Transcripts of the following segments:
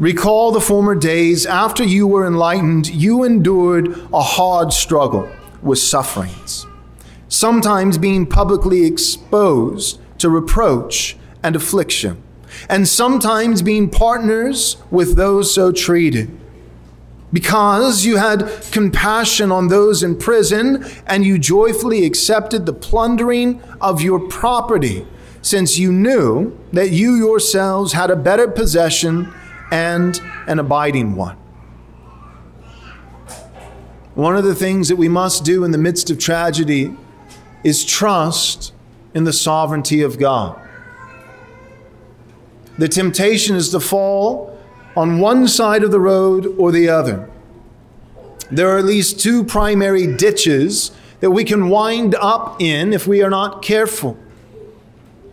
Recall the former days after you were enlightened, you endured a hard struggle with sufferings, sometimes being publicly exposed to reproach and affliction, and sometimes being partners with those so treated. Because you had compassion on those in prison, and you joyfully accepted the plundering of your property, since you knew that you yourselves had a better possession and an abiding one. One of the things that we must do in the midst of tragedy is trust in the sovereignty of God. The temptation is to fall on one side of the road or the other. There are at least two primary ditches that we can wind up in if we are not careful,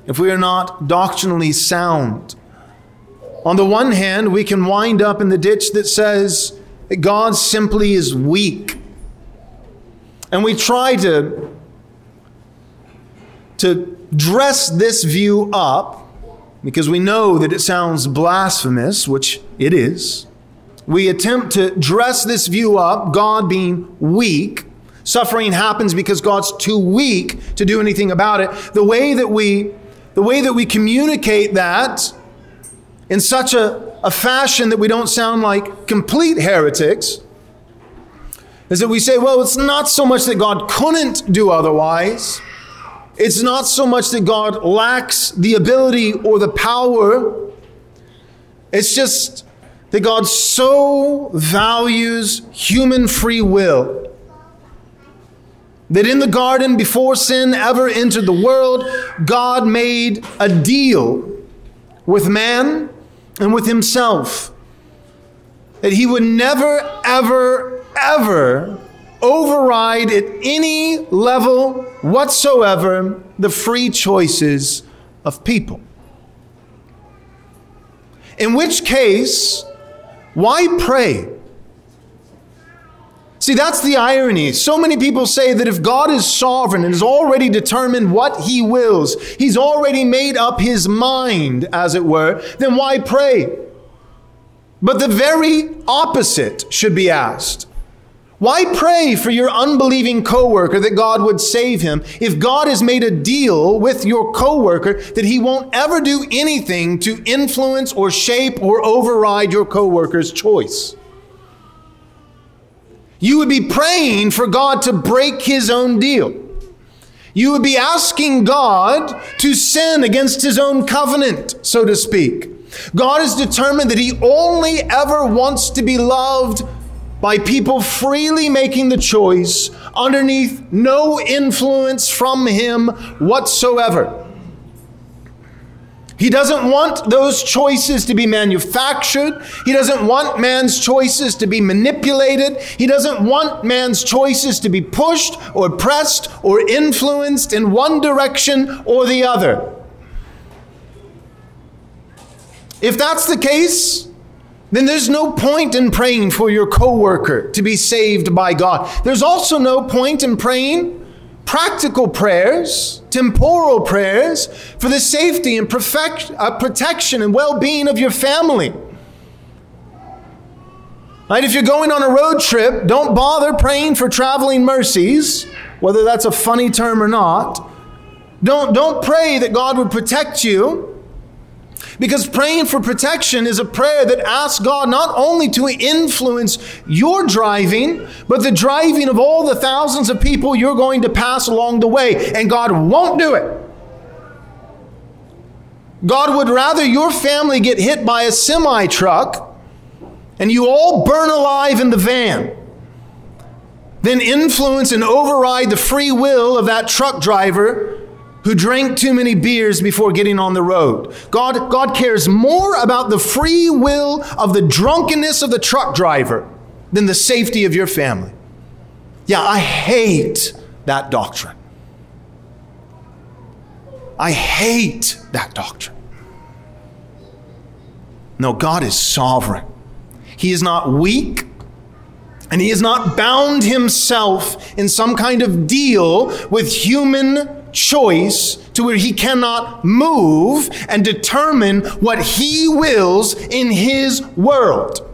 if we are not doctrinally sound. On the one hand, we can wind up in the ditch that says that God simply is weak. And we try to, to dress this view up because we know that it sounds blasphemous, which it is. We attempt to dress this view up, God being weak. Suffering happens because God's too weak to do anything about it. The way that we, the way that we communicate that in such a, a fashion that we don't sound like complete heretics is that we say, well, it's not so much that God couldn't do otherwise. It's not so much that God lacks the ability or the power. It's just that God so values human free will that in the garden, before sin ever entered the world, God made a deal with man and with himself. That he would never, ever, ever override at any level whatsoever the free choices of people. In which case, why pray? See, that's the irony. So many people say that if God is sovereign and has already determined what he wills, he's already made up his mind, as it were, then why pray? But the very opposite should be asked. Why pray for your unbelieving coworker that God would save him if God has made a deal with your coworker that he won't ever do anything to influence or shape or override your coworker's choice? You would be praying for God to break his own deal. You would be asking God to sin against his own covenant, so to speak. God is determined that he only ever wants to be loved by people freely making the choice underneath no influence from him whatsoever. He doesn't want those choices to be manufactured. He doesn't want man's choices to be manipulated. He doesn't want man's choices to be pushed or pressed or influenced in one direction or the other. If that's the case, then there's no point in praying for your coworker to be saved by God. There's also no point in praying practical prayers, temporal prayers for the safety and perfect, uh, protection and well being of your family. Right? If you're going on a road trip, don't bother praying for traveling mercies, whether that's a funny term or not. Don't, don't pray that God would protect you because praying for protection is a prayer that asks God not only to influence your driving, but the driving of all the thousands of people you're going to pass along the way. And God won't do it. God would rather your family get hit by a semi truck and you all burn alive in the van than influence and override the free will of that truck driver who drank too many beers before getting on the road. God, God cares more about the free will of the drunkenness of the truck driver than the safety of your family. Yeah, I hate that doctrine. I hate that doctrine. No, God is sovereign. He is not weak, and He has not bound Himself in some kind of deal with human choice to where He cannot move and determine what He wills in His world.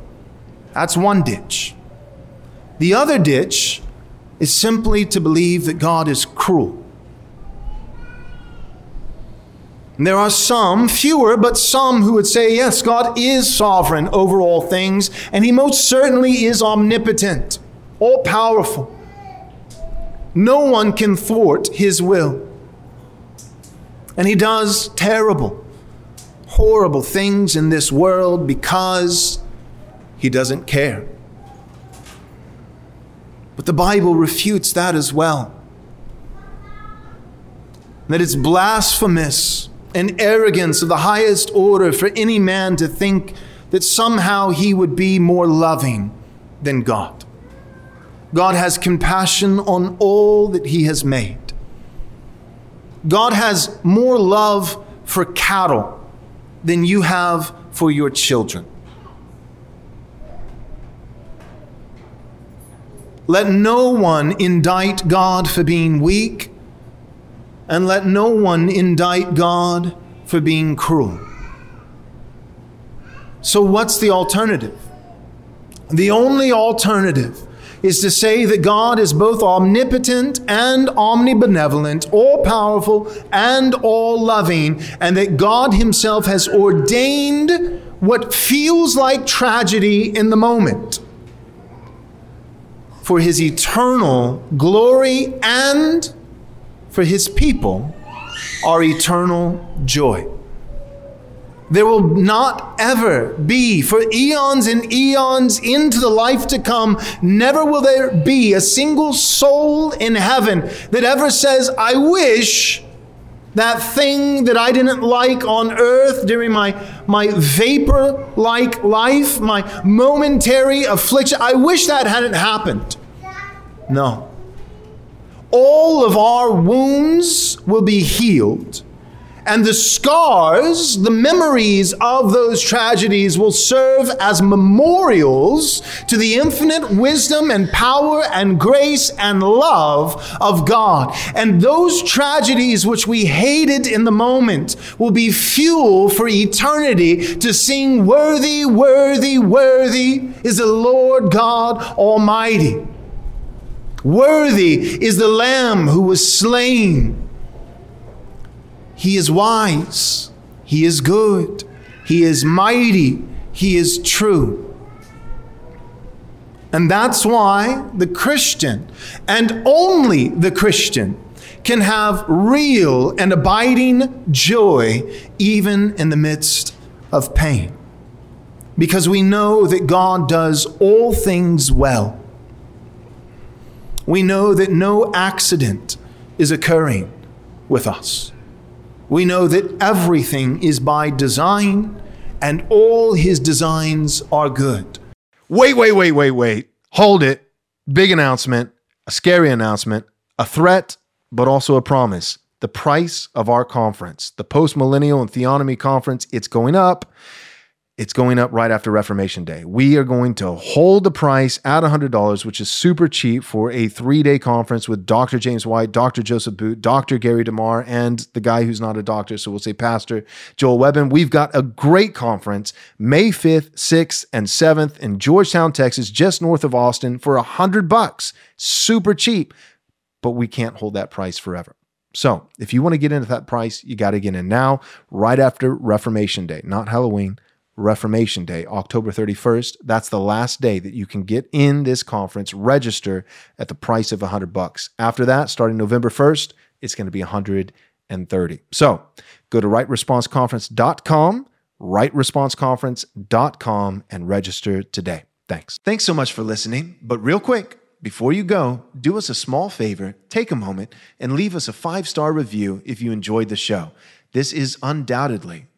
That's one ditch. The other ditch is simply to believe that God is cruel. And there are some, fewer, but some who would say, yes, God is sovereign over all things, and He most certainly is omnipotent, all powerful. No one can thwart His will. And He does terrible, horrible things in this world because He doesn't care. But the Bible refutes that as well. That it's blasphemous and arrogance of the highest order for any man to think that somehow he would be more loving than God. God has compassion on all that he has made. God has more love for cattle than you have for your children. Let no one indict God for being weak and let no one indict God for being cruel. So, what's the alternative? The only alternative is to say that God is both omnipotent and omnibenevolent, all powerful and all loving, and that God Himself has ordained what feels like tragedy in the moment for His eternal glory and for his people our eternal joy. There will not ever be, for eons and eons into the life to come, never will there be a single soul in heaven that ever says, I wish that thing that I didn't like on earth during my, my vapor like life, my momentary affliction, I wish that hadn't happened. No all of our wounds will be healed. And the scars, the memories of those tragedies will serve as memorials to the infinite wisdom and power and grace and love of God. And those tragedies which we hated in the moment will be fuel for eternity to sing, Worthy, worthy, worthy is the Lord God Almighty. Worthy is the Lamb who was slain. He is wise. He is good. He is mighty. He is true. And that's why the Christian, and only the Christian, can have real and abiding joy even in the midst of pain. Because we know that God does all things well we know that no accident is occurring with us. We know that everything is by design and all his designs are good. Wait, wait, wait, wait, wait. Hold it. Big announcement, a scary announcement, a threat, but also a promise. The price of our conference, the Post Millennial and Theonomy Conference, it's going up it's going up right after Reformation Day. We are going to hold the price at $100, which is super cheap for a three day conference with Dr. James White, Dr. Joseph Boot, Dr. Gary DeMar, and the guy who's not a doctor. So we'll say Pastor Joel Webbon. We've got a great conference May 5th, 6th, and 7th in Georgetown, Texas, just north of Austin for 100 bucks. Super cheap, but we can't hold that price forever. So if you want to get into that price, you got to get in now, right after Reformation Day, not Halloween Reformation Day, October 31st. That's the last day that you can get in this conference, register at the price of 100 bucks. After that, starting November 1st, it's going to be 130. So go to rightresponseconference.com, rightresponseconference.com, and register today. Thanks. Thanks so much for listening. But real quick, Before you go, do us a small favor, take a moment, and leave us a five star review if you enjoyed the show. This is undoubtedly